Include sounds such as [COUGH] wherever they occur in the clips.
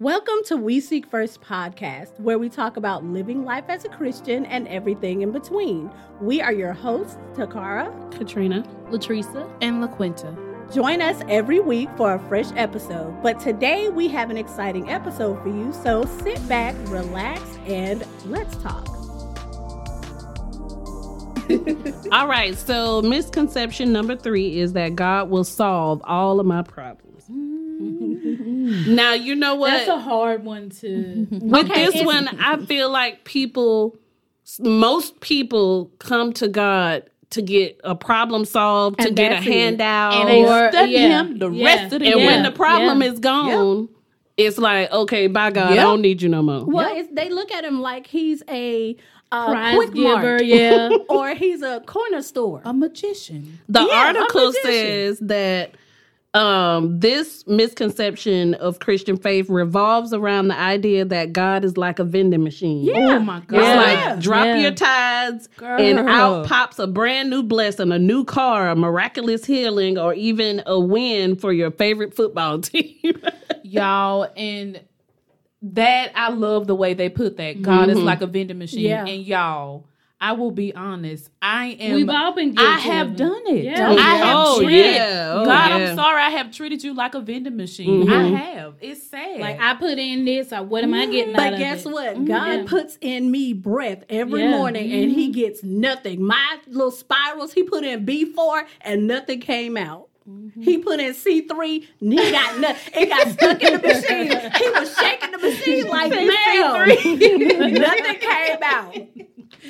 Welcome to We Seek First podcast, where we talk about living life as a Christian and everything in between. We are your hosts, Takara, Katrina, Latresa, and LaQuinta. Join us every week for a fresh episode. But today we have an exciting episode for you, so sit back, relax, and let's talk. [LAUGHS] All right, so misconception number three is that God will solve all of my problems. [LAUGHS] now, you know what? That's a hard one to. [LAUGHS] With Okay, this one, I feel like people, most people come to God to get a problem solved, to get a it. handout. And they Or- study yeah, him the yeah. rest of the and year. when the problem yeah. is gone, it's like, okay, by God, I don't need you no more. Well, it's, they look at him like he's a uh, quick giver, mart, yeah. [LAUGHS] or he's a corner store. a magician. The Yeah, article magician. says that um, this misconception of Christian faith revolves around the idea that God is like a vending machine. Yeah. Oh my It's god! Yeah. like drop Yeah. your tithes and out pops a brand new blessing, a new car, a miraculous healing, or even a win for your favorite football [LAUGHS] team. Y'all, and that I love the way they put that. God Mm-hmm. is like a vending machine. Yeah. And y'all, I will be honest. I am We've all been guilty I have done it. Yeah. I oh, have Oh, treated yeah. Oh, God, yeah. I'm sorry I have treated you like a vending machine. Mhm. I have. It's sad. Like I put in this. I, what am I getting? out But of guess it? what? Mm-hmm. God Yeah. puts in me breath every Yeah. morning and he mm-hmm. gets nothing. My little spirals, he put in B4 and nothing came out. Mm-hmm. He put in C3 and he got nothing. It got stuck in the machine. He was shaking the machine like [LAUGHS] man. [LAUGHS] nothing came out.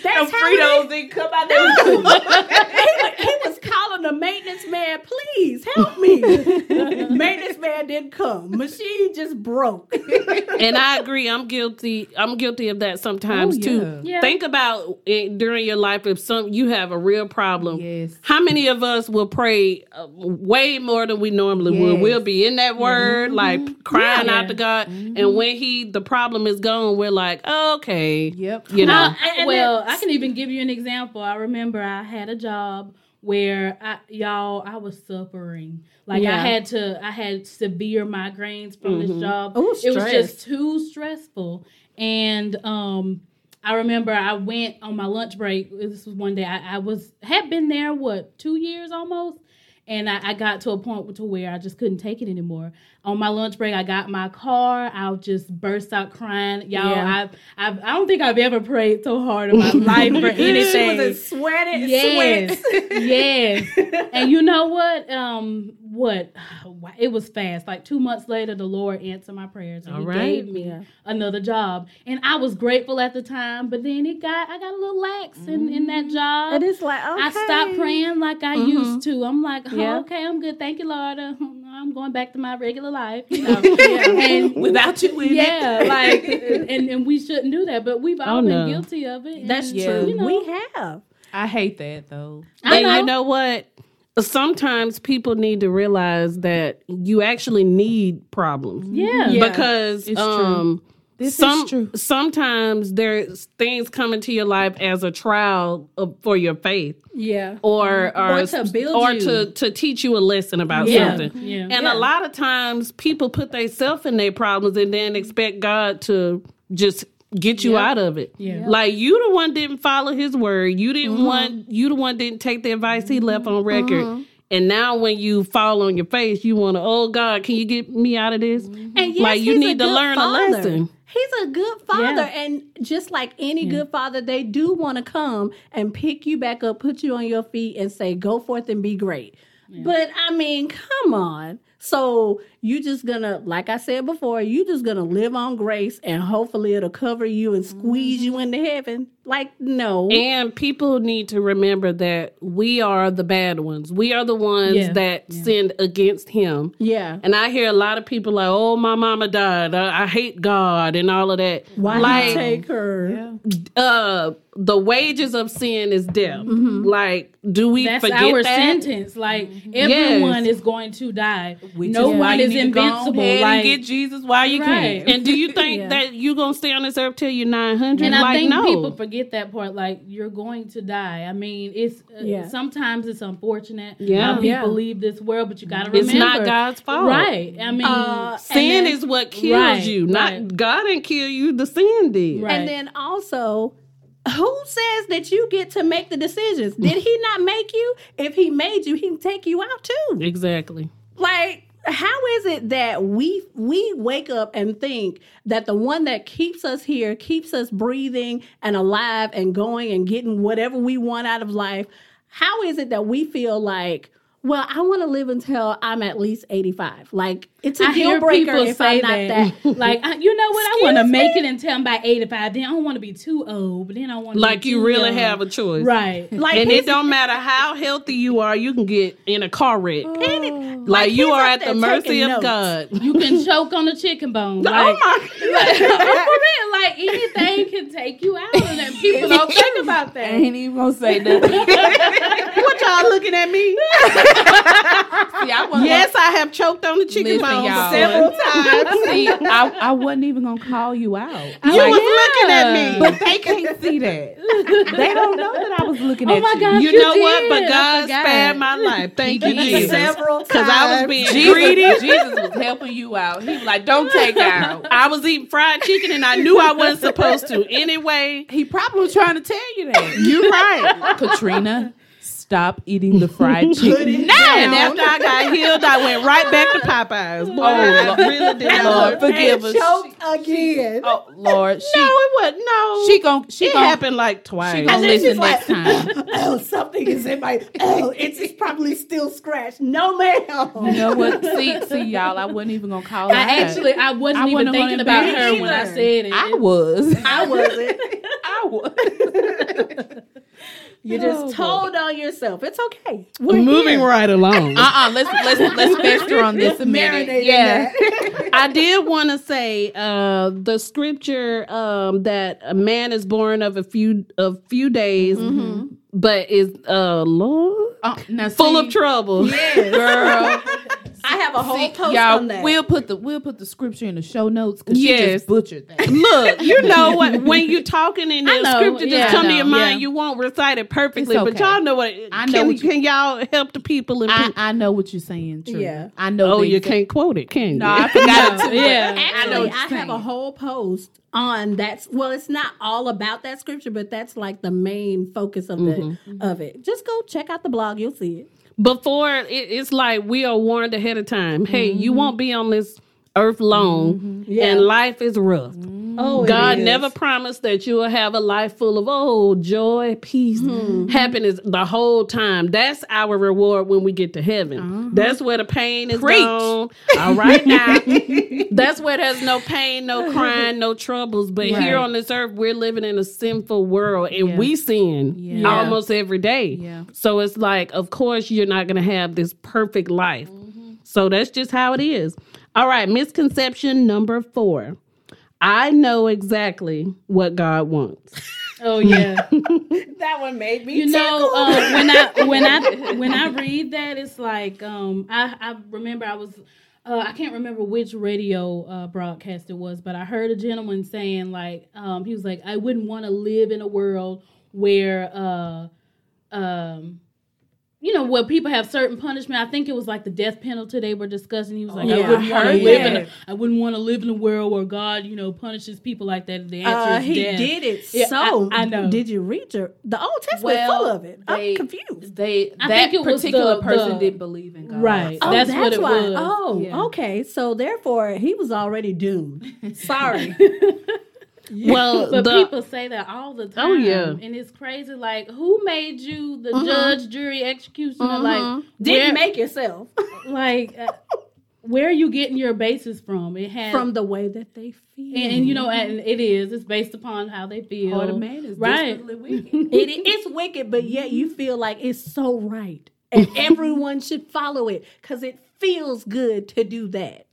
That's how Fritos he, didn't come out there. he, was- he was calling the maintenance man, please help me. [LAUGHS] maintenance man didn't come. Machine just broke. [LAUGHS] and I agree. I'm guilty. I'm guilty of that sometimes Oh, too. yeah. Yeah. Think about it during your life if some you have a real problem. Yes. How many of us will pray uh, way more than we normally would? We'll be in that word, like crying Yeah. out to God, and when He the problem is gone, we're like, oh, okay, Yep. you know. Uh, And well, I can even give you an example. I remember I had a job where I, y'all, I was suffering. Like Yeah. I had to, I had severe migraines from this job. Ooh, it was just too stressful. And um, I remember I went on my lunch break. This was one day. I, I was had been there what two years almost. And I, I got to a point to where I just couldn't take it anymore. On my lunch break, I got my car. I just burst out crying. Y'all, Yeah. I've, I've, I don't think I've ever prayed so hard in my [LAUGHS] life for [LAUGHS] She anything. was sweating, Yes, sweat. [LAUGHS] yes. And you know what? Um, what? [SIGHS] It was fast. Like two months later, the Lord answered my prayers and All He right. gave me another job. And I was grateful at the time, but then it got I got a little lax in, in that job. And it's like, okay. I stopped praying like I used to. I'm like, oh, Yeah. okay, I'm good. Thank you, Lord. Uh, [LAUGHS] I'm going back to my regular life. You [LAUGHS] know, and Without you in it. yeah, like, [LAUGHS] and and we shouldn't do that, but we've all Oh, been no. guilty of it. That's and, true. You know, we have. I hate that though. I and know. you know what? Sometimes people need to realize that you actually need problems. Yeah. Yeah. because It's true. um This some, is true. sometimes there's things come into your life as a trial of, for your faith Yeah. or or, Or to build or you. to to teach you a lesson about Yeah. something Yeah. and Yeah. a lot of times people put themselves in their problems and then expect god to just get you out of it. Yeah. like you the one didn't follow his word. You didn't mm-hmm. want you the one didn't take the advice he left on mm-hmm. record. Mm-hmm. And now when you fall on your face you want to oh god can you get me out of this? And yes, like you need to learn father. a lesson. He's a good father, Yeah. and just like any good father, they do want to come and pick you back up, put you on your feet, and say, "Go forth and be great." But I mean, come on. So you just gonna, like I said before, you just gonna live on grace, and hopefully it'll cover you and squeeze you mm-hmm. into heaven. Like no, And people need to remember that we are the bad ones. We are the ones Yeah. that sinned against him. yeah. And I hear a lot of people like, "Oh, my mama died. I, I hate God and all of that." Why like, you take her? uh, the wages of sin is death. Mm-hmm. Like, do we That's forget our that? sentence. Like mm-hmm. everyone Yes. is going to die. Which no why one you is need go invincible. ahead Like, get Jesus while you Right. can. And do you [LAUGHS] think Yeah. that you're gonna stay on this earth till you're nine hundred? and I like, think no. people forget that part. Like you're going to die. I mean, it's uh, Yeah. sometimes it's unfortunate Yeah. how people Yeah. leave this world, but you got to remember it's not God's fault. right? I mean, Uh, Sin then- is what kills Right, you. Not right. God didn't kill you. The sin did. Right. And then also, who says that you get to make the decisions? Did he not make you? If he made you, he can take you out too. Exactly. Like, how is it that we we wake up and think that the one that keeps us here, keeps us breathing and alive and going and getting whatever we want out of life? How is it that we feel like, well, I want to live until I'm at least 85? Like, it's a I deal breaker if say I'm not that. that. [LAUGHS] like, I, you know what? I want to make it until I'm about 85. Then I don't want to be too old, but then I want to Like be you too really young. have a choice. right. [LAUGHS] Like, and it don't matter how healthy you are, you can get in a car wreck. Oh. and it- like, you are at the mercy of notes. God. You can [LAUGHS] choke on a chicken bone. Oh like, oh my like, for real, like anything can take you out, and then people don't think about that. I that. ain't even gonna say nothing. What y'all looking at me? See, I wasn't yes, I have choked on the chicken Listen, bone y'all. several [LAUGHS] times. See, I, I wasn't even gonna call you out. You Like, was looking at me. but they can't see that. They don't know that I was looking Oh at my you. gosh, You, you know what? But God spared my life. Thank you. [LAUGHS] Jesus. Several Because I was being Jesus, greedy. Jesus was helping you out. He was like, "Don't take [LAUGHS] out." I was eating fried chicken and I knew I wasn't supposed to. Anyway, He probably was trying to tell you that. you're right. Katrina, stop eating the fried [LAUGHS] chicken. And after I got healed, I went right back to [LAUGHS] Popeyes. Oh, Boy, I really did not. Lord, forgive us. Choke again. Oh Lord, she No, it wasn't. No. she gon' she it gon' happened like twice. she gon' And then listen she's next like, time. [LAUGHS] oh, something is in my. Oh, it's, it's probably still scratched. No, ma'am. You know what? See, see, y'all. I wasn't even gonna call. her I out. actually, I wasn't I even wouldn't thinking about be her when I said it. I was. I wasn't. I was. You Oh, just boy. told on yourself. It's okay. We're Moving right along. Uh uh-uh, uh. Let's let's let's [LAUGHS] fester on this a minute. Yeah. [LAUGHS] I did want to say uh, the scripture um, that a man is born of a few a few days, but is uh, Lord Uh, now full see, of trouble. [LAUGHS] girl. I have a whole See, post y'all, on that. we'll put the we'll put the scripture in the show notes because she Yes. just butchered that. [LAUGHS] Look, you [LAUGHS] know what? When you're talking and the know, scripture just yeah, come to your mind, yeah. you won't recite it perfectly, It's but y'all know what. I know can, what you- can y'all help the people? And I, I know what you're saying. True. Yeah. I know. oh, you can't quote it, can you? No, I [LAUGHS] forgot No, yeah. Actually, I know I, have a whole post on that. Well, it's not all about that scripture, but that's like the main focus of the Mm-hmm. of it. Just go check out the blog. You'll see it. Before it, it's like we are warned ahead of time. Hey, you mm-hmm. won't be on this earth long, mm-hmm. Yeah. and life is rough. Oh, God never promised that you will have a life full of oh joy, peace, hmm. happiness the whole time. That's our reward when we get to heaven. Uh-huh. That's where the pain is Preach. gone. All right now, [LAUGHS] that's where there's no pain, no crying, no troubles. But Right. here on this earth, we're living in a sinful world, and Yeah. we sin Yeah. almost every day. Yeah. So it's like, of course, you're not going to have this perfect life. Mm-hmm. So that's just how it is. All right, misconception number four. I know exactly what God wants. [LAUGHS] oh yeah. [LAUGHS] That one made me. you know uh, when I when I [LAUGHS] when I read that, it's like um, I I remember I was. Uh, I can't remember which radio uh, broadcast it was, but I heard a gentleman saying like um, he was like, I wouldn't want to live in a world where uh, um, you know, where people have certain punishment. I think it was like the death penalty they were discussing. He was like, Yeah, I wouldn't want to live in that. a, I wouldn't want to live in a world where God, you know, punishes people like that. The answer Uh, is he death. did it Yeah, so. I- I know. Did you read your the Old Testament Well, full of it? they- I'm confused. They I that think it was particular the- person the- didn't believe in God. Right. Oh, That's what it why. was. Oh, Yeah. okay. So therefore, he was already doomed. [LAUGHS] Sorry. [LAUGHS] Well, [LAUGHS] But the, people say that all the time. Oh, yeah. And it's crazy. Like, who made you the Mhm. judge, jury, executioner? Mhm. Like, Didn't make yourself [LAUGHS] like, uh, where are you getting your basis from? It has from the way that they feel. and, and you know, and it is. It's based upon how they feel. Heart of man is Right. [LAUGHS] wicked. it, it's wicked, but yet you feel like it's so right, and everyone should follow it because it feels good to do that.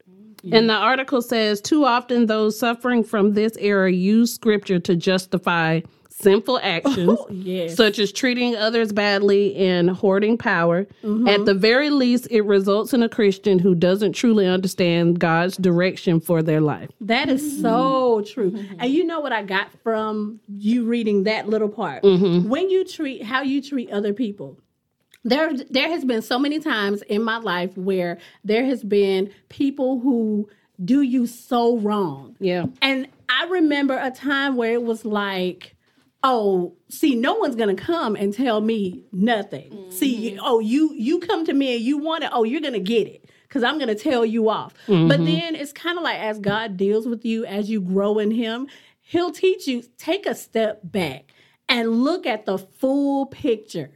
And the article says too often those suffering from this error use scripture to justify sinful actions, yes. such as treating others badly and hoarding power. Mm-hmm. At the very least, it results in a Christian who doesn't truly understand God's direction for their life. That is so true. And you know what I got from you reading that little part? When you treat how you treat other people. There there has been so many times in my life where there has been people who do you so wrong. Yeah. And I remember a time where it was like, oh, see, no one's gonna come and tell me nothing. See, mm-hmm. oh, you you come to me and you want it, oh, you're gonna get it. Cause I'm gonna tell you off. But mm-hmm. then it's kind of like as God deals with you as you grow in him, he'll teach you, take a step back and look at the full picture.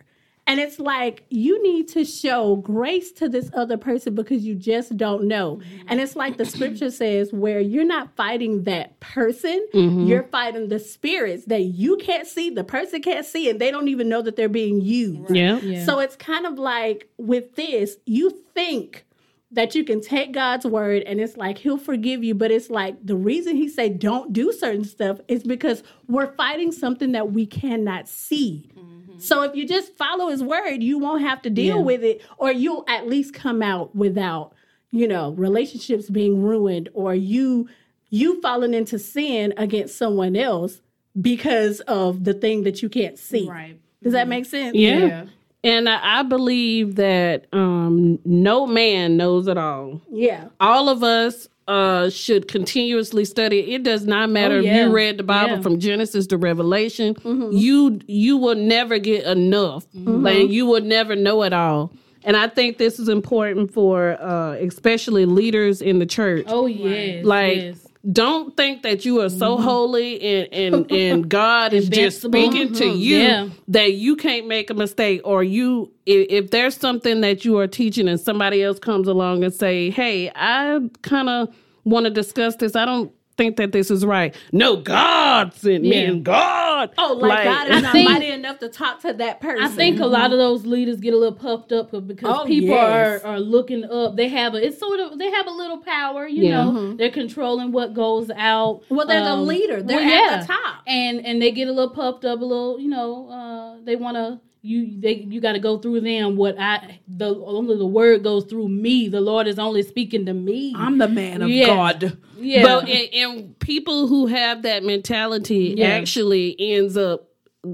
And it's like you need to show grace to this other person because you just don't know. And it's like the scripture [CLEARS THROAT] says, where you're not fighting that person, mm-hmm. you're fighting the spirits that you can't see, the person can't see, and they don't even know that they're being used. Yeah. Yeah. So it's kind of like with this, you think that you can take God's word and it's like he'll forgive you, but it's like the reason he say don't do certain stuff is because we're fighting something that we cannot see. Mm-hmm. So if you just follow his word, you won't have to deal Yeah. with it or you'll at least come out without, you know, relationships being ruined or you you falling into sin against someone else because of the thing that you can't see. Right. Does that make sense? Yeah. Yeah. And I, I believe that um, no man knows it all. Yeah. All of us uh, should continuously study. It does not matter Oh, if you read the Bible Yeah. from Genesis to Revelation. You you will never get enough. Like you will never know it all. And I think this is important for uh, especially leaders in the church. Oh yes. like yes. don't think that you are so holy and and, [LAUGHS] and God is just speaking to you Yeah. that you can't make a mistake or you if, if there's something that you are teaching and somebody else comes along and say hey I kind of want to discuss this I don't think that this is right no God sent me Yeah. and God Oh, like, God is not think- mighty enough to talk to that person. I think a lot of those leaders get a little puffed up because Oh, people yes. are, are looking up. They have a it's sort of they have a little power, you Yeah. know. They're controlling what goes out. Well, they're the Um, leader. They're well, at the top. and and they get a little puffed up, a little, you know. Uh, they want to you they you got to go through them. What I the only the word goes through me. The Lord is only speaking to me. I'm the man of Yeah. God. yeah, But and, and people who have that mentality Yeah. actually ends up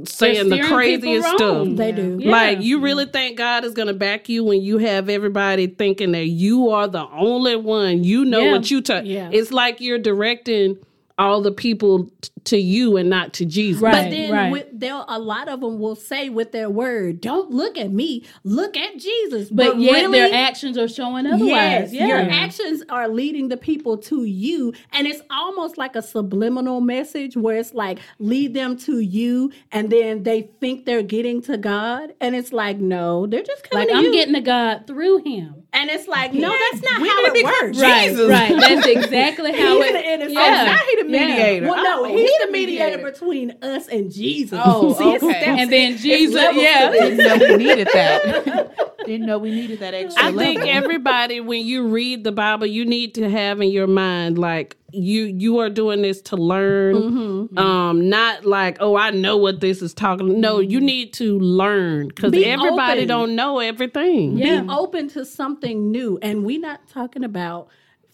saying the craziest stuff. They do. Yeah. Like you really think God is going to back you when you have everybody thinking that you are the only one. You know Yeah. what you talk. Yeah. It's like you're directing all the people t- to you and not to Jesus. Right. But then with, they'll, a lot of them will say with their word, "Don't look at me, look at Jesus." but, yet really, their actions are showing Yes, otherwise. yeah. your actions are leading the people to you, and it's almost like a subliminal message where it's like lead them to you, and then they think they're getting to God, and it's like no, they're just coming like to I'm you, getting to God through him. And it's like no, that's not We how it become works. Jesus. Right, right. [LAUGHS] That's exactly how He's it. the innocent. yeah. Oh, now he the mediator. Well, no, Oh, he's he the mediator between us and Jesus. Oh, [LAUGHS] See, okay. steps. And then [LAUGHS] Jesus, yeah. Didn't know we needed that. Didn't know we needed that extra I think everybody, when you read the Bible, you need to have in your mind like you you are doing this to learn, Mm-hmm. um, not like oh I know what this is talking. No, you need to learn because Be everybody open. don't know everything. Yeah. be open to something new and we're not talking about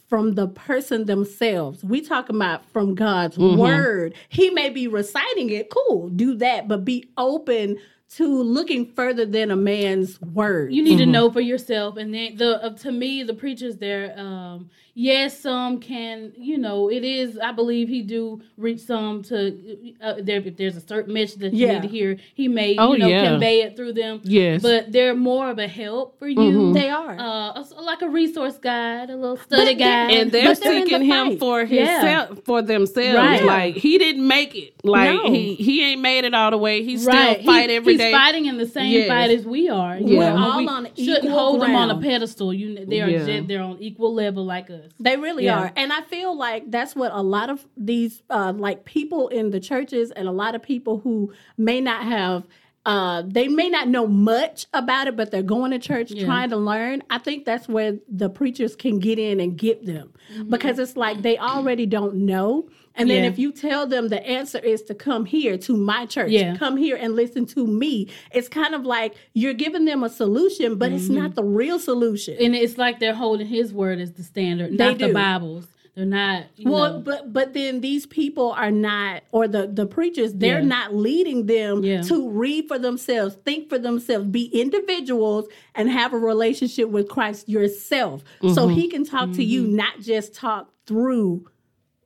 from the person themselves we talk about from god's word he may be reciting it cool do that but be open to looking further than a man's word You need to know for yourself, and then the uh, to me the preachers there. Um, yes, some can. You know, it is. I believe he do reach some to. Uh, there, if there's a certain message that you Yeah. need to hear, he may Oh, you know yeah. convey it through them. Yes. but they're more of a help for you. they are Uh, a- like a resource guide, a little study But guide. and they're But they're the seeking him fight. for Yeah. himself for themselves. Right. Like he didn't make it. Like No. he he ain't made it all the way. He still right, fight he, every he's day. fighting in the same Yes. fight as we are. You We're all we on shouldn't equal hold them on a pedestal. You, they are Yeah. just, they're on equal level like us. They really Yeah. are. And I feel like that's what a lot of these uh like people in the churches and a lot of people who may not have uh they may not know much about it but they're going to church Yeah. trying to learn. I think that's where the preachers can get in and get them. Mm-hmm. Because it's like they already don't know And then Yeah. if you tell them the answer is to come here to my church, Yeah. come here and listen to me, it's kind of like you're giving them a solution, but it's Mm-hmm. not the real solution. And it's like they're holding his word as the standard, They not the. Bibles. They're not. Well, know, but but then these people are not, or the the preachers, they're Yeah. not leading them Yeah. to read for themselves, think for themselves, be individuals, and have a relationship with Christ yourself, so He can talk to you, not just talk through,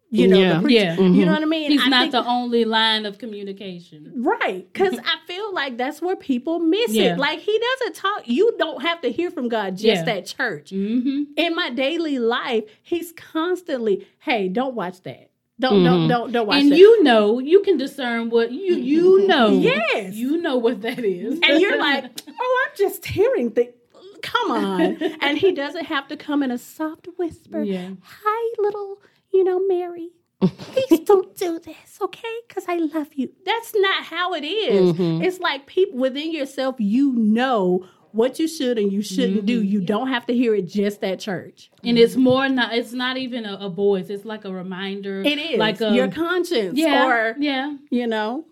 you know, Yeah. the preacher. Yeah. You mm-hmm. know what I mean? he's I not think- the only line of communication. Right. Because mm-hmm. I feel like that's where people miss Yeah. it. Like he doesn't talk, you don't have to hear from God just Yeah. at church. Mm-hmm. In my daily life, he's constantly, hey, don't watch that. Don't don't mm-hmm. don't don't watch that. And that. you know, you can discern what you you know. [LAUGHS] Yes. you know what that is. and you're [LAUGHS] like, oh, I'm just hearing things. Come on. [LAUGHS] and he doesn't have to come in a soft whisper. Yeah. Hi, little, you know, Mary. Please [LAUGHS] don't do this, okay? Because I love you. That's not how it is. It's like people within yourself, you know what you should and you shouldn't do. You don't have to hear it just at church. and it's more not. It's not even a, a voice. It's like a reminder. It is like a your conscience, yeah, or yeah. you know,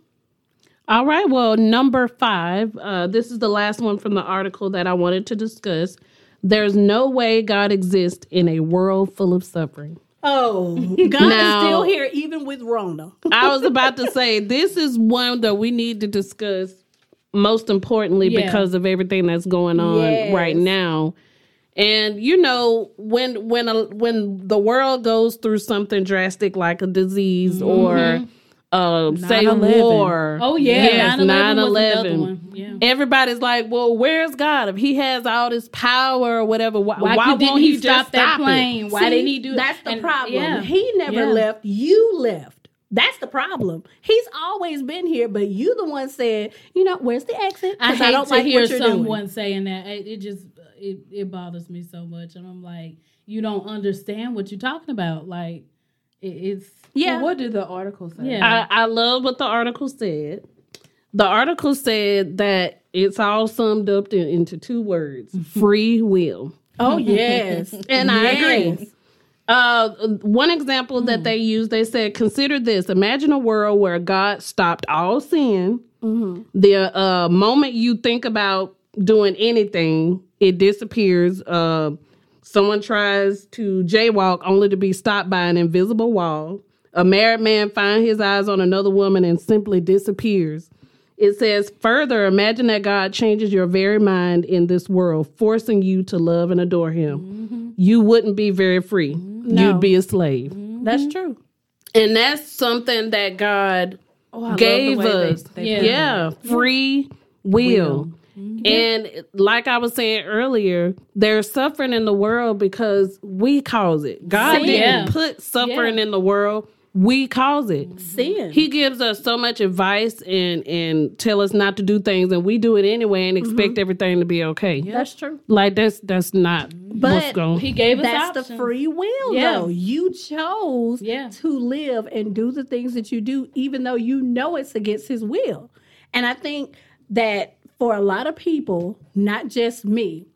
All right. Well, number five. Uh, this is the last one from the article that I wanted to discuss. There's no way God exists in a world full of suffering. Oh, [LAUGHS] God Now- is still here even with Rona. I was about to say this is one that we need to discuss most importantly Yeah. because of everything that's going on Yes. right now. And you know when when a, when the world goes through something drastic like a disease or mm-hmm. Uh, say 9/11. war. Oh yeah, Yes, 9/11 was another one. Yeah. Everybody's like, "Well, where's God? If He has all this power or whatever, why, Why, why, didn't won't he, He, stop just that stop plane? It? Why See, didn't he do it? That's the And- problem. yeah. He never Yeah. left. You left. That's the problem. He's always been here, but you the one said, you know, where's the exit? I hate don't to like hear what you're someone doing. saying that. It, it just it, it bothers me so much, and I'm like, you don't understand what you're talking about. Like, it, it's Yeah. Well, what did the article say? Yeah. I, I love what the article said. The article said that it's all summed up in, into two words: [LAUGHS] free will. oh [LAUGHS] yes, And I agree. Uh, one example that they used, they said, consider this: imagine a world where God stopped all sin. The uh, moment you think about doing anything, it disappears. Uh, someone tries to jaywalk only to be stopped by an invisible wall. A married man finds his eyes on another woman and simply disappears. It says further, imagine that God changes your very mind in this world, forcing you to love and adore him. Mm-hmm. You wouldn't be very free. No. You'd be a slave. Mm-hmm. That's true. And that's something that God Oh, gave the way they- us. they Yeah. yeah, free will. Mm-hmm. And like I was saying earlier, there's suffering in the world because we cause it. God Sin. didn't put suffering in the world. We cause it. Sin. He gives us so much advice and and tell us not to do things, and we do it anyway and mm-hmm. expect everything to be okay. That's true. Like that's that's not what's But going. he gave us That's the free will, Yeah. though. You chose Yeah. to live and do the things that you do, even though you know it's against His will. And I think that for a lot of people, not just me,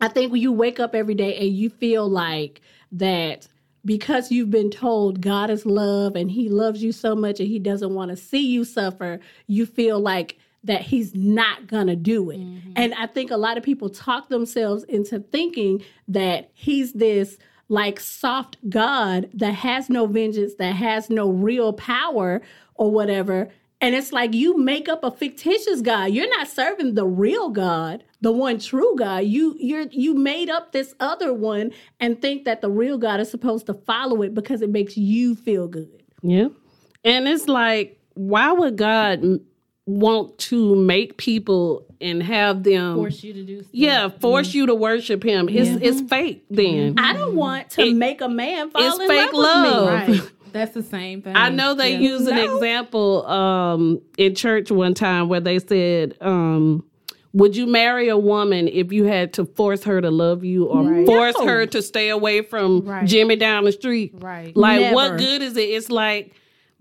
I think when you wake up every day and you feel like that because you've been told God is love and He loves you so much and He doesn't want to see you suffer, you feel like that He's not gonna do it. Mm-hmm. And I think a lot of people talk themselves into thinking that He's this like soft God that has no vengeance, that has no real power or whatever. And it's like you make up a fictitious God. You're not serving the real God, the one true God. You you're you made up this other one and think that the real God is supposed to follow it because it makes you feel good. Yeah. And it's like, why would God want to make people and have them, force you to do. Stuff. yeah, force you to worship Him? It's, it's fake then. I don't want to It- make a man fall it's in fake love, love. with me. Right. That's the same thing. I know they Yeah. use an No. example um, in church one time where they said, um, would you marry a woman if you had to force her to love you or Right. force No. her to stay away from Right. Jimmy down the street? Right. Like, Never. what good is it? It's like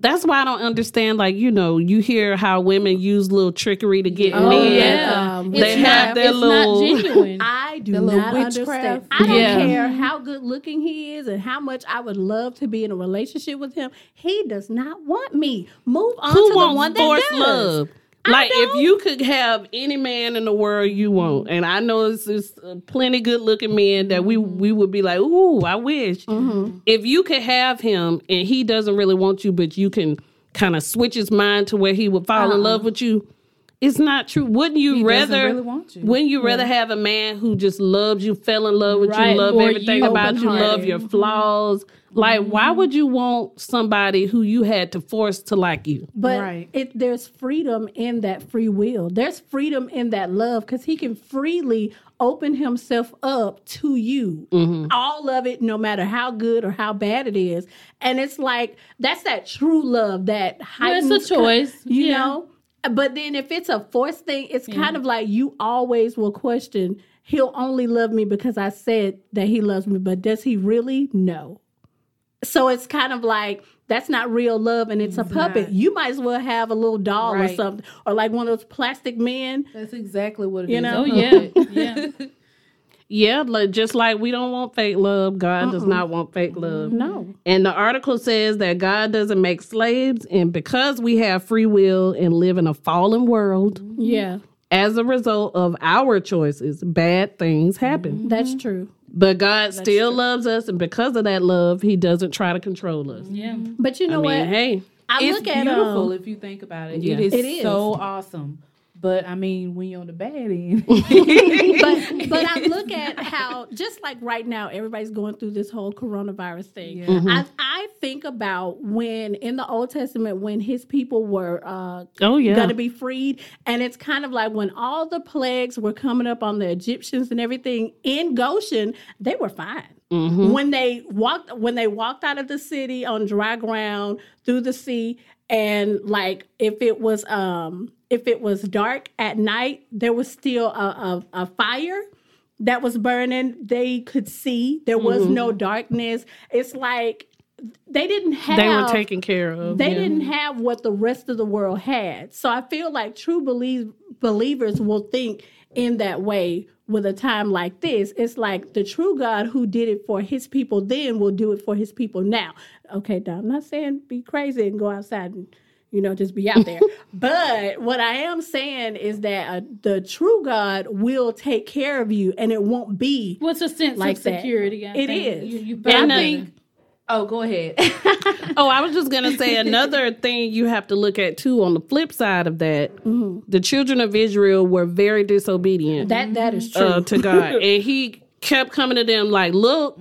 that's why I don't understand. Like you know, you hear how women use little trickery to get Oh, men. yeah. Um, They It's have not- their it's little- not genuine. [LAUGHS] I do The little not understand. I don't Yeah. care how good looking he is and how much I would love to be in a relationship with him. He does not want me. Move on Who to the one that forced does. love? Like if you could have any man in the world you want, and I know it's, it's uh, plenty good looking men that we we would be like, ooh, I wish. Mm-hmm. If you could have him and he doesn't really want you, but you can kind of switch his mind to where he would fall in love with you. It's not true. Wouldn't you He rather? really want you. Wouldn't you rather have a man who just loves you, fell in love with Right, you, love or everything you about you, love your flaws? Like, why mm-hmm. would you want somebody who you had to force to like you? But Right. it, there's freedom in that free will. There's freedom in that love because he can freely open himself up to you. Mm-hmm. All of it, no matter how good or how bad it is. And it's like, that's that true love that Well, it's a heightens, choice, you yeah. know? But then if it's a forced thing, it's kind of like you always will question, he'll only love me because I said that he loves me, but does he really? No. So it's kind of like that's not real love and it's, a puppet. not. You might as well have a little doll or something, or like one of those plastic men. That's exactly what it is. You know? oh uh-huh. yeah, [LAUGHS] yeah. Yeah, like, just like we don't want fake love, God does uh-uh. not want fake love. No. And the article says that God doesn't make slaves, and because we have free will and live in a fallen world, Yeah, as a result of our choices, bad things happen. that's true. But God still loves us, and because of that love, He doesn't try to control us. yeah. But you I know mean, what? hey, I it's look at beautiful um, if you think about it. Yeah. It is, It is. so awesome. But I mean, when you're on the bad end, [LAUGHS] but but I look [LAUGHS] at how just like right now everybody's going through this whole coronavirus thing. Yeah. Mm-hmm. I I think about when in the Old Testament when his people were uh oh yeah, going to be freed and it's kind of like when all the plagues were coming up on the Egyptians and everything in Goshen, they were fine. Mm-hmm. When they walked when they walked out of the city on dry ground through the sea and like if it was um if it was dark at night, there was still a, a, a fire that was burning. They could see. There was Mm-hmm. no darkness. It's like they didn't have they were taken care of. they yeah. didn't have what the rest of the world had. So I feel like true believe, believers will think in that way with a time like this. It's like the true God who did it for his people then will do it for his people now. Okay, now I'm not saying be crazy and go outside and you know just be out there. [LAUGHS] but what I am saying is that uh, the true God will take care of you and it won't be What's a sense Like of that. security? I It think. is. You, you And I- think. Oh, go ahead. [LAUGHS] Oh, I was just gonna say another thing you have to look at too. On the flip side of that, the children of Israel were very disobedient that that is true. uh, to God, [LAUGHS] and He kept coming to them like, "Look,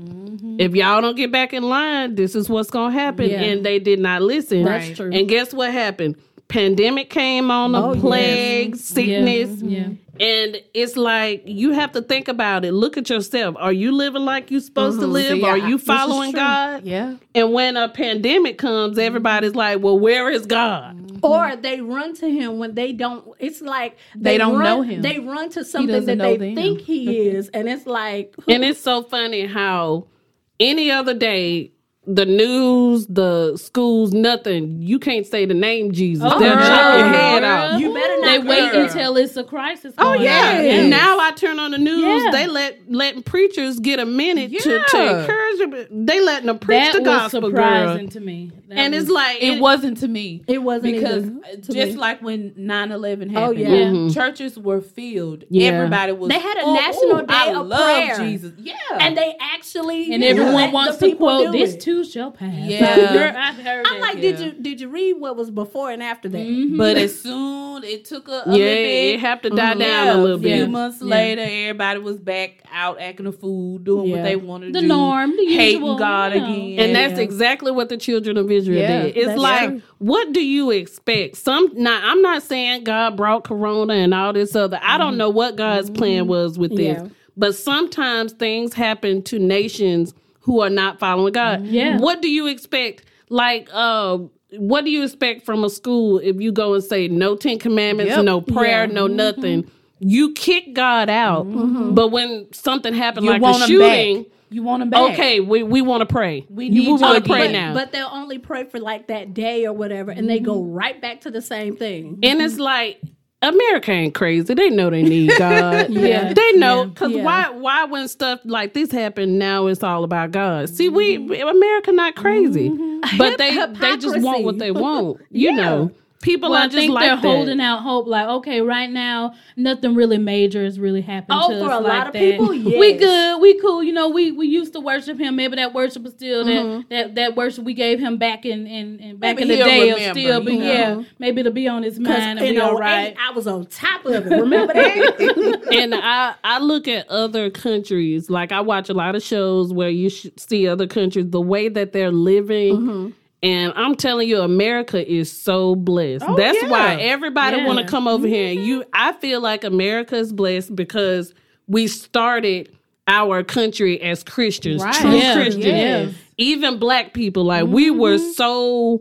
if y'all don't get back in line, this is what's gonna happen." Yeah. And they did not listen. That's Right. true. And guess what happened? Pandemic came on, the Oh, yes. plague, sickness. Yeah. And it's like you have to think about it. Look at yourself. Are you living like you're supposed to mm-hmm. live? See, Are you following. God? yeah. And when a pandemic comes, everybody's like, "Well, where is God?" Mm-hmm. or they run to him when they don't it's like They don't run, know him. they run to something that they them. think he [LAUGHS] is and it's like And it's so funny how any other day, the news, the schools, nothing. You can't say the name Jesus. Oh, They'll girl. chop your head off. you better not They wait until it's a crisis. Oh yeah. on. And now I turn on the news. Yeah. They let letting preachers get a minute to, to Yeah. encourage them. They letting them preach that the was gospel, surprising girl. to me. That And was- it's like It wasn't to me. it wasn't because either to just me. like when 9-11 Oh, happened yeah. Mhm. churches were filled Yeah. everybody was They had a "Oh, national ooh, day I of love prayer." jesus yeah and they actually and everyone the wants to quote this it. too shall pass. Yeah. [LAUGHS] Girl, I heard I'm that. like, did you did you read what was before and after that? Mhm. but as [LAUGHS] soon it took a, a yeah, little it have to die Mhm. down yeah, a little bit. a few months Yeah. later everybody was back out acting a fool doing Yeah. what they wanted the to do norm, the hating usual, god again And that's exactly what the children of Israel Yeah, did. It's like, true. what do you expect? Some now I'm not saying God brought corona and all this other. I don't mm-hmm. know what God's plan mm-hmm. was with this. Yeah. But sometimes things happen to nations who are not following God. Mm-hmm. Yeah. What do you expect? Like, uh, what do you expect from a school if you go and say no Ten Commandments, Yep. no prayer, Yeah. no nothing? You kick God out. But when something happened You like want a 'em shooting, You want them back? Okay, we, we want to pray. We You- need we you want to pray again. now. But they'll only pray for like that day or whatever, and they go right back to the same thing. And it's like America ain't crazy. They know they need God. [LAUGHS] Yeah. They know because Yeah. why why when stuff like this happen now it's all about God. See, we mm-hmm. America not crazy, mm-hmm. but they they just want what they want. You [LAUGHS] know, people Well, are I just think like they're that. holding out hope. Like, okay, right now, nothing really major is really happening Oh, to for us a like lot of that. people, We yes. good, we cool. You know, we we used to worship him. Maybe that worship is still Mm-hmm. that, that that worship we gave him back in in, in back Maybe in the day. remember, still be you know. yeah. Maybe it'll be on his mind and in be all 08, right. I was on top of it. Remember that? [LAUGHS] and I I look at other countries like I watch a lot of shows where you sh- see other countries the way that they're living. Mm-hmm. And I'm telling you, America is so blessed. Oh, That's yeah. why everybody Yeah. want to come over here. And you, I feel like America is blessed because we started our country as Christians, Right. true Yeah. Christians. Even black people, like we were mm-hmm. so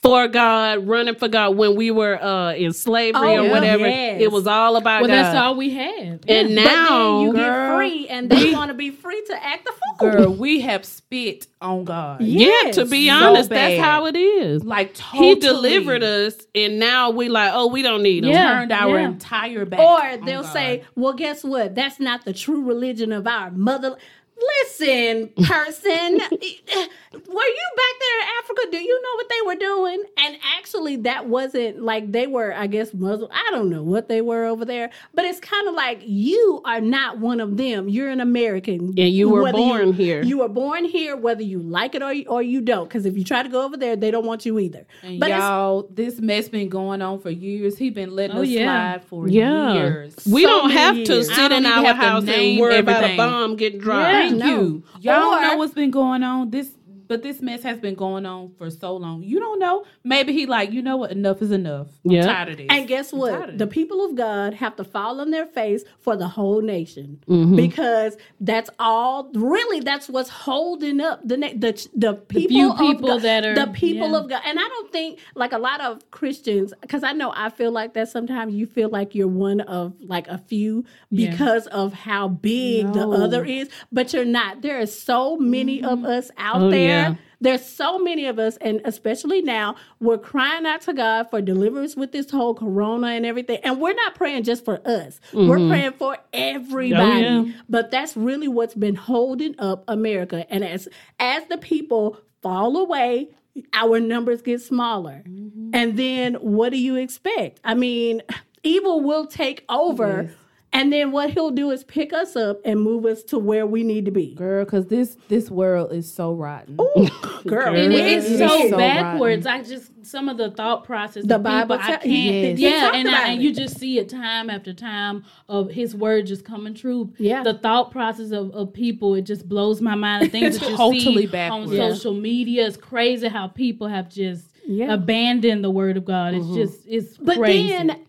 for God, running for God when we were uh, in slavery Oh, or whatever. Yes. It was all about well, God. that's all we had. and but now then you girl, get free, and they want to be free to act the fool. Girl, we have spit on God. Yeah, to be honest, bad. that's how it is. Like totally He delivered us, and now we like, oh, we don't need him. Yeah. turned our Yeah. entire back. Or they'll God. say, "Well, guess what? That's not the true religion of our mother." Listen, person, were you back there in Africa? Do you know what they were doing? And actually, that wasn't like they were, I guess, Muslim. I don't know what they were over there, but it's kind of like you are not one of them. You're an American, And you were Whether born here. You were born here, whether you like it or you, or you don't. Because if you try to go over there, they don't want you either. And but y'all, this mess been going on for years. He been letting Oh, us yeah. slide for Yeah. years. We So don't have to years. I sit in our house and name worry about a bomb getting dropped. Yeah. Thank No. you. Y'all Or- know what's been going on. This, but this mess has been going on for so long. You don't know. Maybe he like, you know what? Enough is enough. I'm Yeah. tired of this. And guess I'm what? The people of God have to fall on their face for the whole nation Mm-hmm. because that's all. Really, that's what's holding up the na- the the people, few of people God, that are- the people yeah. of God. And I don't think like a lot of Christians because I know I feel like that sometimes. You feel like you're one of like a few Yeah. because of how big No. the other is, but you're not. There are so many of us out Oh, there. Yeah. There's so many of us, and especially now, we're crying out to God for deliverance with this whole corona and everything. And we're not praying just for us, we're mm-hmm. praying for everybody. Oh, yeah. But that's really what's been holding up America. And as as the people fall away, our numbers get smaller. Mm-hmm. And then what do you expect? I mean, [SIGHS] evil will take over. And then what he'll do is pick us up and move us to where we need to be. girl, because this this world is so rotten. [LAUGHS] Girl, and it it's is so, so backwards. I just some of the thought process. The Bible people, I can't. Yes. Yeah, and, I, and you just see it time after time of His word just coming true. Yeah. the thought process of, of people it just blows my mind. The things that you Totally see backwards. on Yeah. social media is crazy. How people have just Yeah. abandoned the word of God. It's mm-hmm. just it's But crazy. then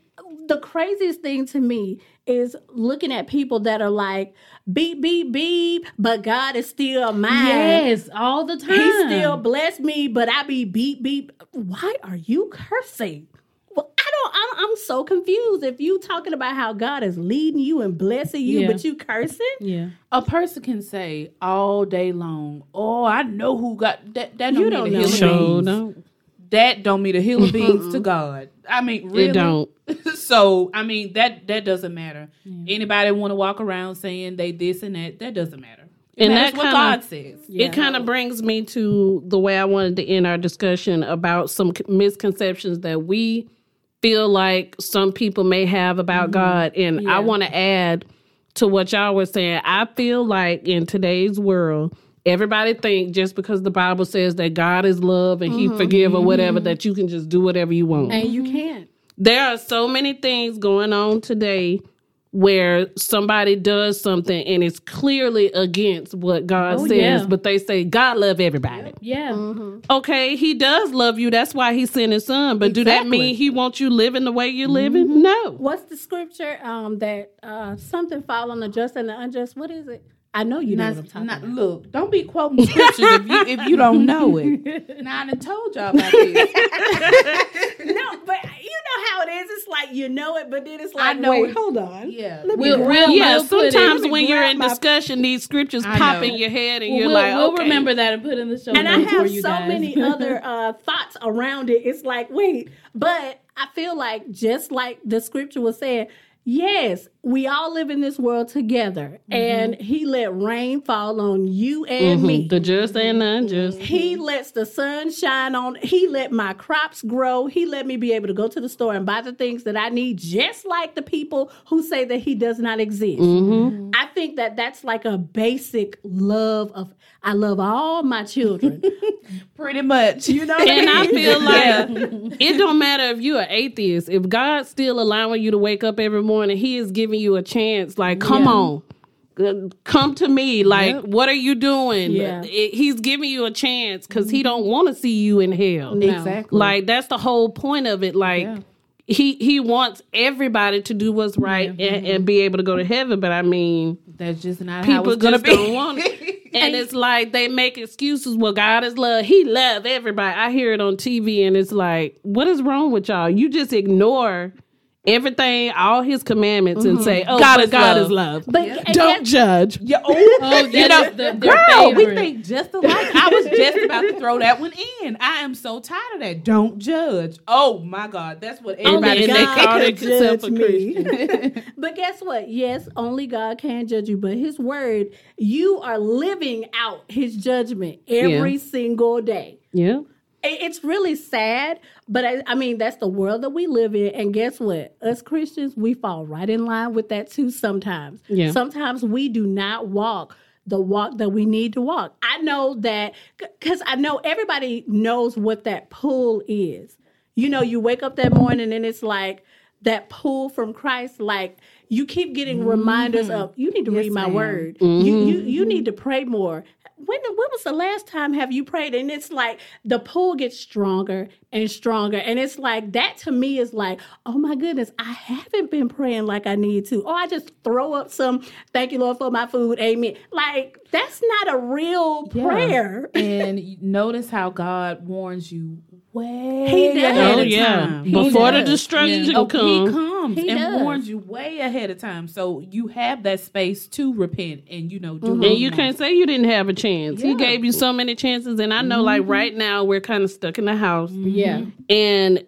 the craziest thing to me is looking at people that are like beep beep beep, but God is still mine. yes, all the time. He still bless me, but I be beep beep. Why are you cursing? Well, I don't. I'm, I'm so confused. If you talking about how God is leading you and blessing you, Yeah. but you cursing, Yeah. A person can say all day long, "Oh, I know who got that." That don't You mean don't the know. hill of Sure beans. don't. That don't mean a hill of beans to God. I mean, really It don't. [LAUGHS] so I mean that that doesn't matter. Anybody want to walk around saying they this and that? That doesn't matter. It And that's what kinda- God says. It kind of brings me to the way I wanted to end our discussion about some misconceptions that we feel like some people may have about mm-hmm. God. And I want to add to what y'all were saying. I feel like in today's world, everybody think just because the Bible says that God is love and He mm-hmm. forgive or whatever, mm-hmm. that you can just do whatever you want. and you can't. There are so many things going on today where somebody does something and it's clearly against what God Oh, says, yeah. but they say God love everybody. Yeah. Okay, he does love you. That's why he sent his son. But do that mean he wants you living the way you're living? No. What's the scripture um, that uh, something fall on the just and the unjust? What is it? I know you know Not, what I'm talking not- about. look, don't be quoting [LAUGHS] scriptures if you if you don't know it. [LAUGHS] Now I done told y'all about this. [LAUGHS] no, but you know how it is. It's like like you know it, but then it's like, I know wait, it. hold on. Yeah. Let me We'll- we'll- yeah, we'll sometimes when you're in my- discussion, these scriptures I pop know. in your head, and Well, you're we'll, like, we'll okay. remember that and put in the show and I notes for have you so guys. many other uh, thoughts around it. It's like, wait, but I feel like just like the scripture was saying, yes, we all live in this world together, and He let rain fall on you and me. Mhm, the just and the unjust. He lets the sun shine on. He let my crops grow. He let me be able to go to the store and buy the things that I need, just like the people who say that he does not exist. Mm-hmm. I think that that's like a basic love of. I love all my children. [LAUGHS] Pretty much. you know, what And I mean? feel like it don't matter if you're an atheist. If God's still allowing you to wake up every morning, And he is giving you a chance. Like, come Yeah. on, uh, come to me. Like, Yep. what are you doing? Yeah. It- he's giving you a chance because He don't want to see you in hell. No. Exactly. Like that's the whole point of it. Like. Yeah. He he wants everybody to do what's right and, mm-hmm. and be able to go to heaven, but I mean, That's just not how people it's gonna just be. don't want it. [LAUGHS] [LAUGHS] And it's like they make excuses. Well, God is love. He love everybody. I hear it on TV, and it's like, what is wrong with y'all? You just ignore everything, all His commandments, and mm-hmm. say, "Oh, God but is God love. is love." But and Don't yet- judge. Yeah, oh, [LAUGHS] Oh, you that know, the- their girl, we think just [LAUGHS] alike. I was just about to throw that one in. I am so tired of that. Don't judge. Oh my God, that's what oh, everybody and they God says. call can themselves a judge me. [LAUGHS] but guess what? Yes, only God can judge you, but His word, you are living out His judgment every single day. Yeah. It- It's really sad, but I, I mean, that's the world that we live in. And guess what? Us Christians, we fall right in line with that too sometimes. Yeah. Sometimes we do not walk the walk that we need to walk. I know that because I know everybody knows what that pull is. You know, you wake up that morning and it's like that pull from Christ, like you keep getting reminders mm-hmm. of you need to read my ma'am. word. Mm-hmm. You you you need to pray more. When when was the last time have you prayed? And it's like the pull gets stronger and stronger. And it's like that to me is like, oh my goodness, I haven't been praying like I need to. Oh, I just throw up some thank you, Lord, for my food. Amen. Like that's not a real Yeah. prayer. [LAUGHS] and notice how God warns you way He does. ahead Oh of yeah. time. He Before the does. destruction Oh, come. he comes He and does. warns you way ahead of time, so you have that space to repent and you know do. Mm-hmm. And you can't say you didn't have a chance. He gave you so many chances. And I know, like, Mm-hmm. right now, we're kind of stuck in the house. Yeah. And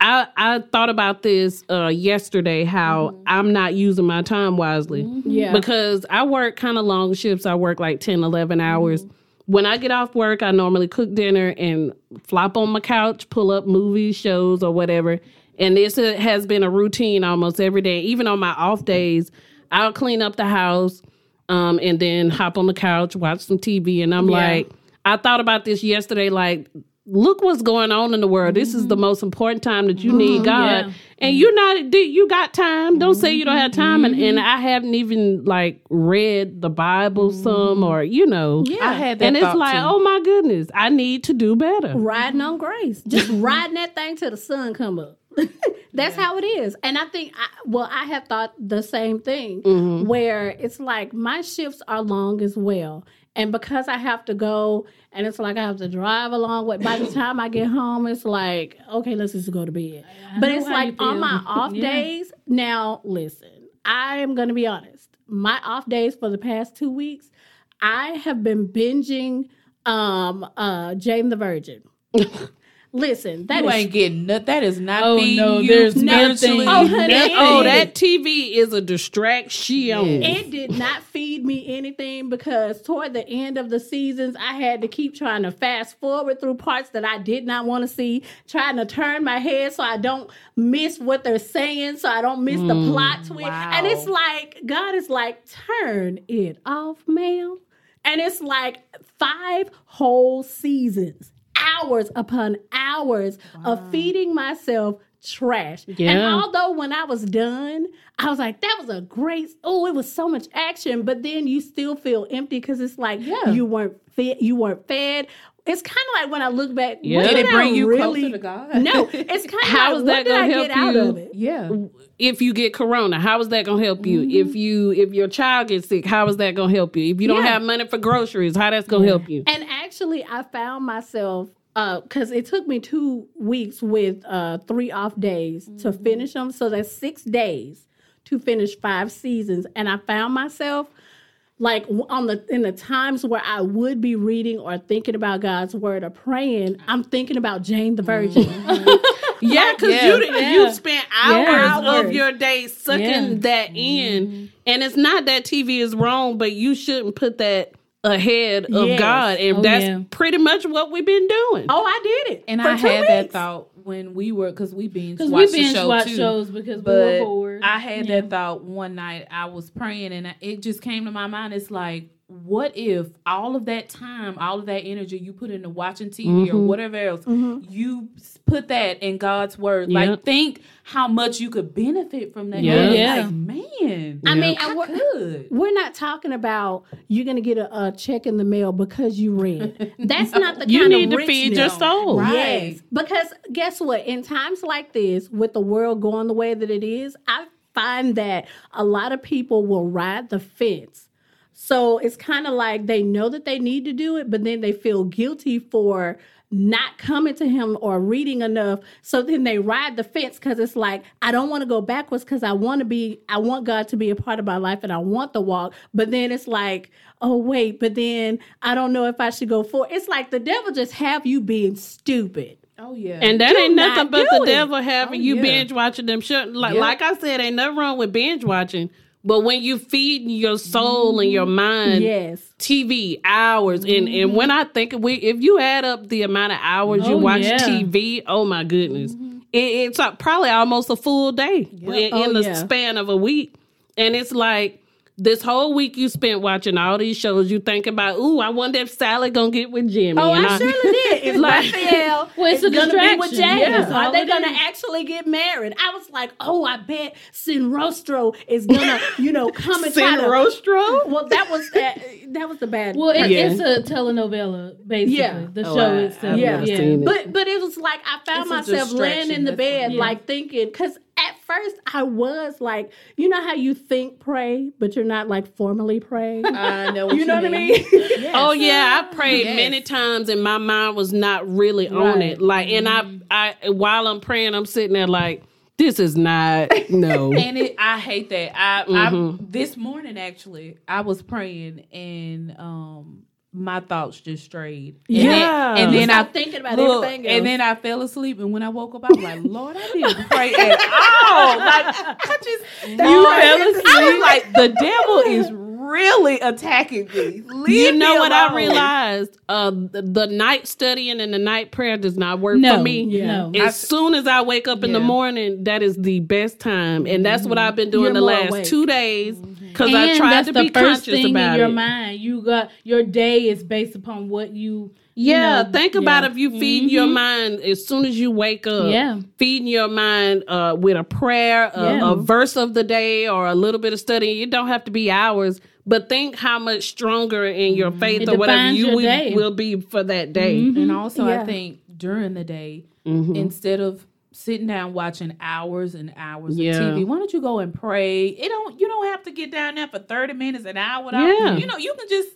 I I thought about this uh, yesterday how I'm not using my time wisely. Yeah. Because I work kind of long shifts. I work like 10, 11 hours. When I get off work, I normally cook dinner and flop on my couch, pull up movies, shows, or whatever. And this has been a routine almost every day. Even on my off days, I'll clean up the house um, and then hop on the couch, watch some TV. And I'm Yeah. like, I thought about this yesterday, like, look what's going on in the world. This is the mm-hmm. most important time that you need mm-hmm. God. Yeah. And you're not you got time. Don't say you don't have time. And, and mm-hmm. I haven't even like read the Bible some or you know. Yeah. I had that And it's like, too. oh my goodness, I need to do better. riding on grace, just [LAUGHS] riding that thing till the sun come up. [LAUGHS] That's how it is, and I think, I, well, I have thought the same thing, where it's like my shifts are long as well, and because I have to go, and it's like I have to drive along long way. By the [LAUGHS] time I get home, it's like, okay, let's just go to bed. But it's like on my [LAUGHS] off Yeah. days. Now, listen, I am going to be honest. My off days for the past two weeks, I have been binging um uh Jane the Virgin. [LAUGHS] Listen, that you is ain't getting nothing. That is not Oh, feeding no, you there's nothing. Oh, honey, That- oh, that TV is a distraction. It did not feed me anything because toward the end of the seasons, I had to keep trying to fast forward through parts that I did not want to see, trying to turn my head so I don't miss what they're saying, so I don't miss the mm. plot twist. wow. And it's like, God is like, turn it off, ma'am. And it's like five whole seasons, hours upon hours of feeding myself trash. And although when I was done, I was like, that was a great, oh, it was so much action. But then you still feel empty because it's like Yeah. you weren't fed, you weren't fed. It's kind of like when I look back, Yeah. what Did it I bring you really, closer to God? No, it's kind of [LAUGHS] How like, is that did gonna I help get out you? of it? Yeah. if you get corona how is that going to help you mm-hmm. if you if your child gets sick how is that going to help you if you don't Yeah. have money for groceries how that's going to help you And actually, I found myself because it took me two weeks with uh, three off days to Mm-hmm. finish them. So that's six days to finish five seasons, and I found myself like on the in the times where I would be reading or thinking about God's word or praying, I'm thinking about Jane the Virgin. [LAUGHS] Yeah, because you Yeah. you spent hours, Yeah. of your day sucking Yeah. that in, and it's not that TV is wrong, but you shouldn't put that ahead of Yes. God, and Oh, that's yeah. pretty much what we've been doing. oh, I did it, And for I two had that thought when we were because we binge Because we watched the binge show watch too. shows because we were bored. I had Yeah. that thought one night. I was praying, and it just came to my mind. It's like, what if all of that time, all of that energy you put into watching TV or Mhm. whatever else, Mhm. you put that in God's word? Yep. Like, think how much you could benefit from that. Yeah. Yeah. Like, man, I Yeah. mean, I and we're, could. we're not talking about you're gonna get a, a check in the mail because you read. [LAUGHS] That's not the kind you need of to feed your soul. Right. Yes, because guess what? In times like this, with the world going the way that it is, I find that a lot of people will ride the fence. So it's kind of like they know that they need to do it, but then they feel guilty for not coming to him or reading enough. So then they ride the fence because it's like, I don't want to go backwards because I want to be, I want God to be a part of my life and I want the walk. But then it's like, oh, wait, but then I don't know if I should go forward. It's like the devil just have you being stupid. Oh yeah, And that Do ain't not nothing but the it. devil having Oh, you yeah. binge watching them show. Like, Yep. like I said, ain't nothing wrong with binge watching. But when you feed your soul and your mind Yes. TV hours, and and when I think we, if you add up the amount of hours you Oh, watch yeah. TV, oh my goodness, it, it's uh, probably almost a full day in, in Oh, the yeah. span of a week, and it's like. This whole week you spent watching all these shows, you think about, ooh, I wonder if Sally gonna get with Jimmy. Oh, and I surely [LAUGHS] did. It's Like- Rafael. Well, it's a gonna be with distraction. James. Yeah, Are they gonna is. actually get married? I was like, oh, I bet Sin Rostro is gonna, you know, come and try to. Rostro? Well, that was that. That was the bad. well, it, Yeah. it's a telenovela, basically. Yeah. The Oh, show I- itself. I've Yeah. never seen it. But but it was like I found It's myself laying in the bed, that's like thinking, because at first I was like, you know how you think pray, but you're not like formally pray. [LAUGHS] I know. What you know what I mean? [LAUGHS] Oh yeah, I prayed Yes. many times and my mind was not really on Right. it. Like, and I, I, while I'm praying, I'm sitting there like, this is not no. [LAUGHS] and it, I hate that. I, Mhm. I this morning actually, I was praying and um my thoughts just strayed. And Yeah. then, and then I start thinking about look, everything else. and then I fell asleep. And when I woke up, I was like, Lord, I didn't pray at all. [LAUGHS] Like I just You Lord, fell I was like, the devil is really attacking me. Leave you know me what I realized? Uh, the, the night studying and the night prayer does not work No, for me. Yeah. no. As soon as I wake up in the morning, that is the best time, and that's what I've been doing You're the last awake. two days because I tried that's to the be first conscious thing about in your it. mind. You got your day is based upon what you. Yeah, you know, think about yeah. if you feed your mind as soon as you wake up. Yeah. feeding your mind uh, with a prayer, a, Yeah. a verse of the day, or a little bit of study. It don't have to be hours, but think how much stronger in your faith It or whatever you will, will be for that day. And also, Yeah. I think during the day, Mhm. instead of sitting down watching hours and hours Yeah. of TV, why don't you go and pray? It don't. You don't have to get down there for thirty minutes, an hour. Yeah. You know, you can just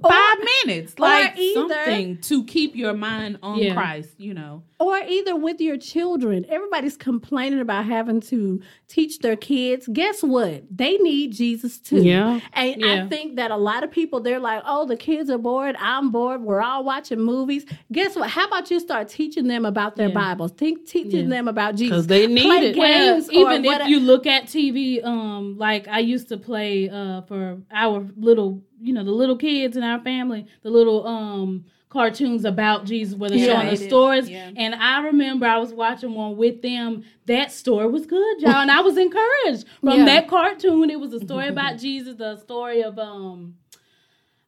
five minutes, like either- something to keep your mind on Yeah. Christ. You know, or either with your children. Everybody's complaining about having to teach their kids. Guess what? They need Jesus too. Yeah. And I think that a lot of people they're like, "Oh, the kids are bored. I'm bored. We're all watching movies." Guess what? How about you start teaching them about their Yeah. Bibles? Think teaching Yeah. them about Jesus 'Cause they need Play it. Games or even if you look at TV, um, like I used to play uh for our little, you know, the little kids in our family, the little um cartoons about Jesus where they're Yeah. showing the stories. Yeah. And I remember I was watching one with them. That story was good, y'all, and I was encouraged from Yeah. that cartoon. It was a story about [LAUGHS] Jesus, the story of um.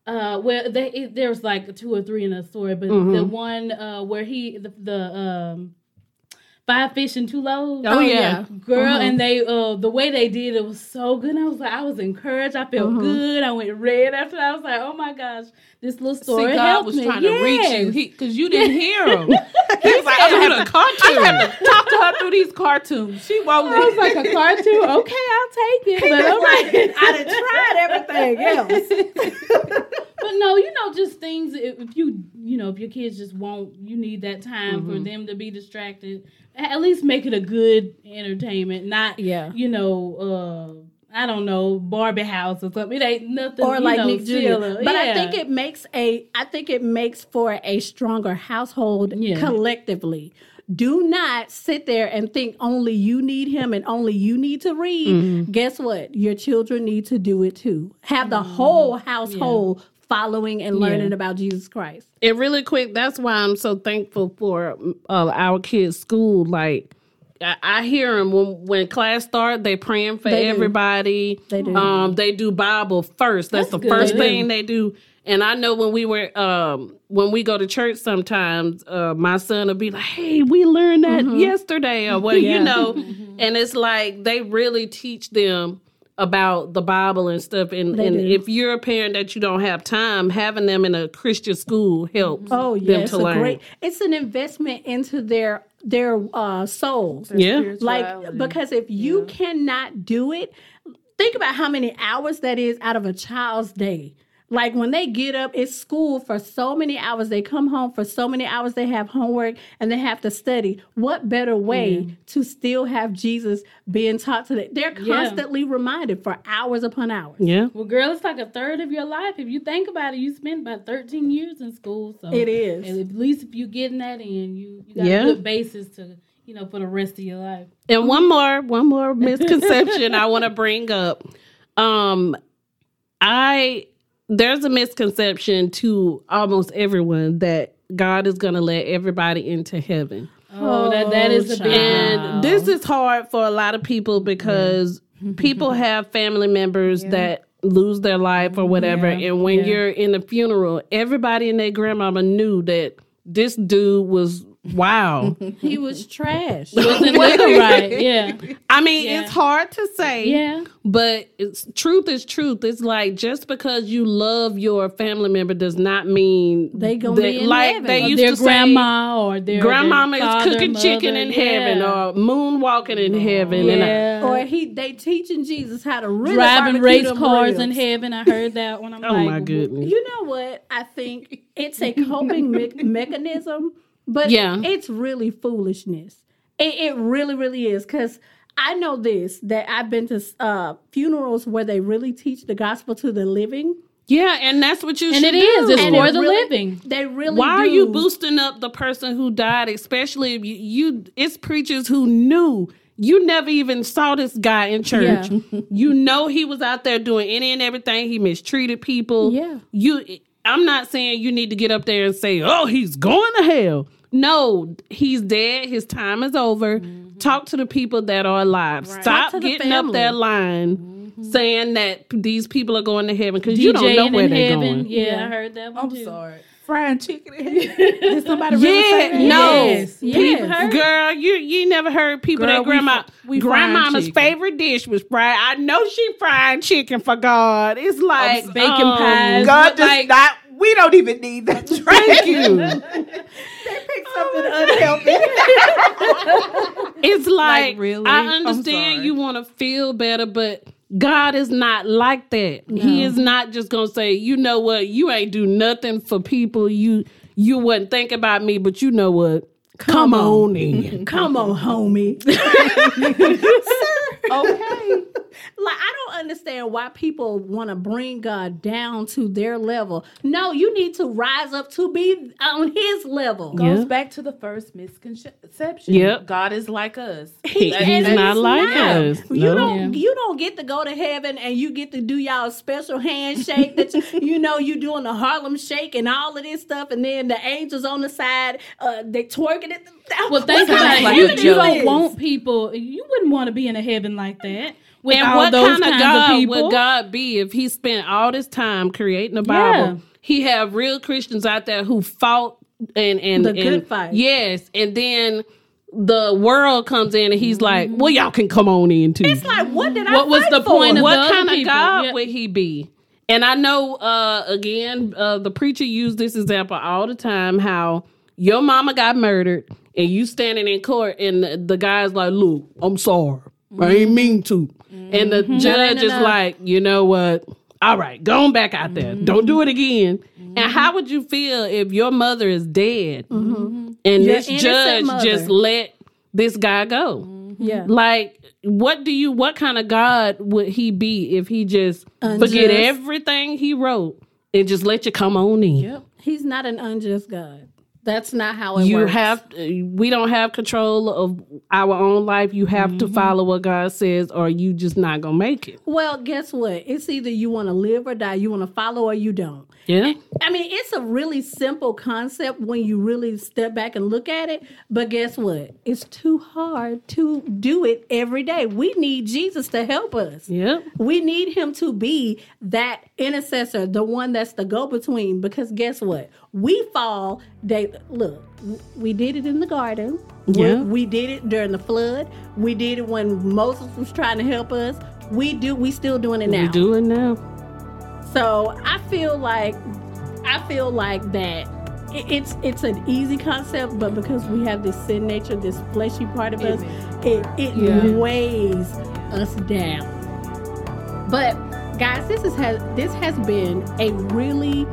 Uh, where they it, there's like two or three in the story, but Mhm. the one uh where he the, the um five fish and two loaves. Oh, yeah. girl Mhm. and they uh the way they did it was so good i was like i was encouraged i felt Mhm. good i went red after that i was like oh my gosh this little story see, God helped was me. trying to reach you Yes. because you didn't hear [LAUGHS] him. he was like, "I'm gonna have to cartoon. I'm gonna have to talk to to her through these cartoons. She won't I was like a cartoon. Okay, I'll take it. But I'm like, I done tried everything [LAUGHS] else. But no, you know, just things. If if you, you know, if your kids just won't, you need that time for mm-hmm. them to be distracted. At least make it a good entertainment, not, Yeah. you know, uh, I don't know, Barbie house or something. It ain't nothing. or you like know, Nick. But I think it makes a I think it makes for a stronger household Yeah. collectively. Do not sit there and think only you need him and only you need to read. Mm-hmm. Guess what? Your children need to do it too. Have the mm-hmm. whole household following and learning about Jesus Christ. And really quick, that's why I'm so thankful for uh, our kids' school. Like, I, I hear them when when class start, they praying for They everybody. They do. Um, they do Bible first. That's, That's the good. first They thing they do. And I know when we were um, when we go to church, sometimes uh, my son will be like, "Hey, we learned that yesterday," or what Mm-hmm. Yeah. you know. [LAUGHS] And it's like they really teach them about the Bible and stuff. And, and if you're a parent that you don't have time, having them in a Christian school helps Oh them yeah, it's to a learn. great. It's an investment into their their uh, souls. yeah. Like because if you cannot do it, think about how many hours that is out of a child's day. Like when they get up, it's school for so many hours. They come home for so many hours. They have homework and they have to study. What better way to still have Jesus being taught to them? They're Yeah. constantly reminded for hours upon hours. Yeah. Well, girl, it's like a third of your life. If you think about it, you spent about 13 years in school. So It is. And at least if you're getting that in, you, you got Yeah. a good basis to, you know, for the rest of your life. And one more, one more misconception I want to bring up. Um, I there's a misconception to almost everyone that God is going to let everybody into heaven. Oh, that that is a big And this is hard for a lot of people because [LAUGHS] people have family members that lose their life or whatever. Yeah, And when yeah. you're in a funeral, everybody and their grandmama knew that this dude was wow. [LAUGHS] He was trash. wasn't [LAUGHS] living right. Yeah, I mean, Yeah. it's hard to say. yeah. But it's truth is truth. It's like just because you love your family member does not mean They gonna be in like heaven. they Or used their to say grandma or their grandmama their is father, cooking chicken mother, in yeah. heaven or moonwalking in heaven and I- yeah. or he they teaching Jesus how to really driving race cars ribs. in heaven. I heard that when I'm [LAUGHS] oh like, my goodness. You know what? I think it's a coping me- mechanism, but Yeah. it's really foolishness. It, it really, really is. Because I know this that I've been to uh, funerals where they really teach the gospel to the living, Yeah, and that's what you And should it is. do. It's And for it the really- living. they really. Why are you boosting up the person who died, especially if you, you it's preachers who knew you never even saw this guy in church. you know he was out there doing any and everything. He mistreated people. Yeah. You I'm not saying you need to get up there and say, "Oh, he's going to hell." No, he's dead. His time is over. Mm-hmm. Talk to the people that are alive. Talk Stop to the getting up family. that line mm-hmm. saying that these people are going to heaven because you don't know where they're heaven. going. Yeah, Yeah. I heard that one I'm too. sorry. Frying chicken. [LAUGHS] Did somebody really Yeah, say that? no. Yes, Yes. Heard- Girl, you you never heard people Girl, that grandma fr- we grandmama's favorite dish was fried. I know she frying chicken for God. It's like bacon um, pies. God does like- not. We don't even need that. Thank you. [LAUGHS] They pick something unhealthy? [LAUGHS] It's like, really? I understand you want to feel better, but God is not like that. He is not just gonna say, you know what, you ain't do nothing for people. You you wouldn't think about me, but you know what? Come, on in. Come on, homie. [LAUGHS] [LAUGHS] okay. Like I don't understand why people want to bring God down to their level. No, you need to rise up to be on His level. Yeah. Goes back to the first misconception. Yep. God is like us. [LAUGHS] He- And he's it's not like not. us. You don't. You don't get to go to heaven and you get to do y'all special handshake that you, [LAUGHS] you know you doing the Harlem Shake and all of this stuff, and then the angels on the side uh, they twerking it. Well, [LAUGHS] think about kind it. of You, you don't want people. You wouldn't want to be in a heaven like that with and all what those kind of God of would God be if He spent all this time creating the Bible? Yeah. He have real Christians out there who fought and and The and- good fight. Yes, and then the world comes in and He's like, "Well, y'all can come on in too." It's like what did I? What was the for? point of what kind of people, God yeah. would He be? And I know, uh, again, uh, the preacher used this example all the time. How your mama got murdered, and you standing in court, and the, the guy's like, "Look, I'm sorry, I ain't mean to," and the mm-hmm. judge is enough. like, "You know what? All right, go on back out there. Mm-hmm. Don't do it again." And mm-hmm. how would you feel if your mother is dead and Your this judge mother. just let this guy go? Yeah. Like, what do you? What kind of God would he be if he just forget everything he wrote and just let you come on in? Yep. He's not an unjust God. That's not how it You works. have. We don't have control of our own life. You have Mm-hmm. to follow what God says, or you just not gonna make it. Well, guess what? It's either you want to live or die. You want to follow or you don't. Yeah. I mean, it's a really simple concept when you really step back and look at it. But guess what? It's too hard to do it every day. We need Jesus to help us. Yep. We need him to be that intercessor, the one that's the go between. Because guess what? We fall. They look. We did it in the garden. Yeah. We, did it during the flood. We did it when Moses was trying to help us. We do. We still doing it now. We do it now. So I feel like I feel like that it's it's an easy concept, but because we have this sin nature, this fleshy part of us, it it Yeah. weighs us down. But guys, this is has this has been a really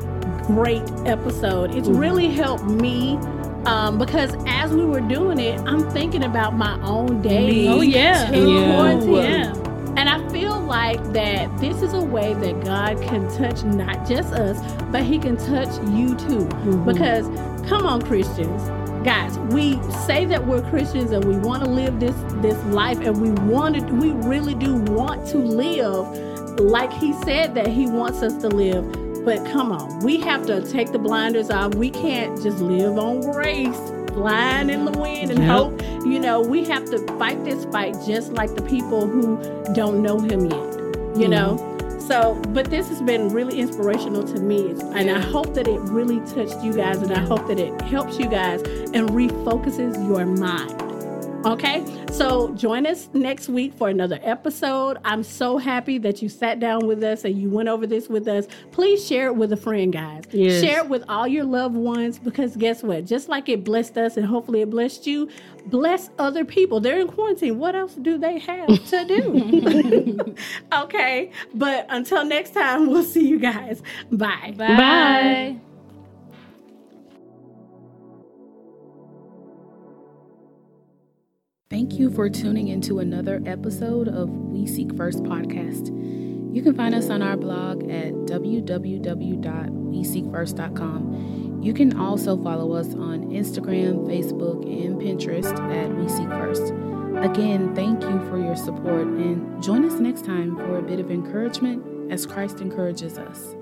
great episode. It's really helped me. Um, because as we were doing it, I'm thinking about my own days. Oh yeah. Yeah. Yeah. And I feel like that this is a way that God can touch not just us, but He can touch you too. Because, come on, Christians, guys, we say that we're Christians and we want to live this this life, and we want to, we really do want to live like He said that He wants us to live. But come on, we have to take the blinders off. We can't just live on grace, flying in the wind and Yep. hope. You know, we have to fight this fight just like the people who don't know him yet. You mm-hmm. know? So, but this has been really inspirational to me. And I hope that it really touched you guys and I hope that it helps you guys and refocuses your mind. Okay, so join us next week for another episode. I'm so happy that you sat down with us and you went over this with us. Please share it with a friend, guys. Yes. Share it with all your loved ones because guess what? Just like it blessed us and hopefully it blessed you, bless other people. They're in quarantine. What else do they have to do? [LAUGHS] [LAUGHS] okay, but until next time, we'll see you guys. Bye. Bye. Bye. Thank you for tuning into another episode of We Seek First podcast. You can find us on our blog at www.weseekfirst.com. You can also follow us on Instagram, Facebook, and Pinterest at We Seek First. Again, thank you for your support and join us next time for a bit of encouragement as Christ encourages us.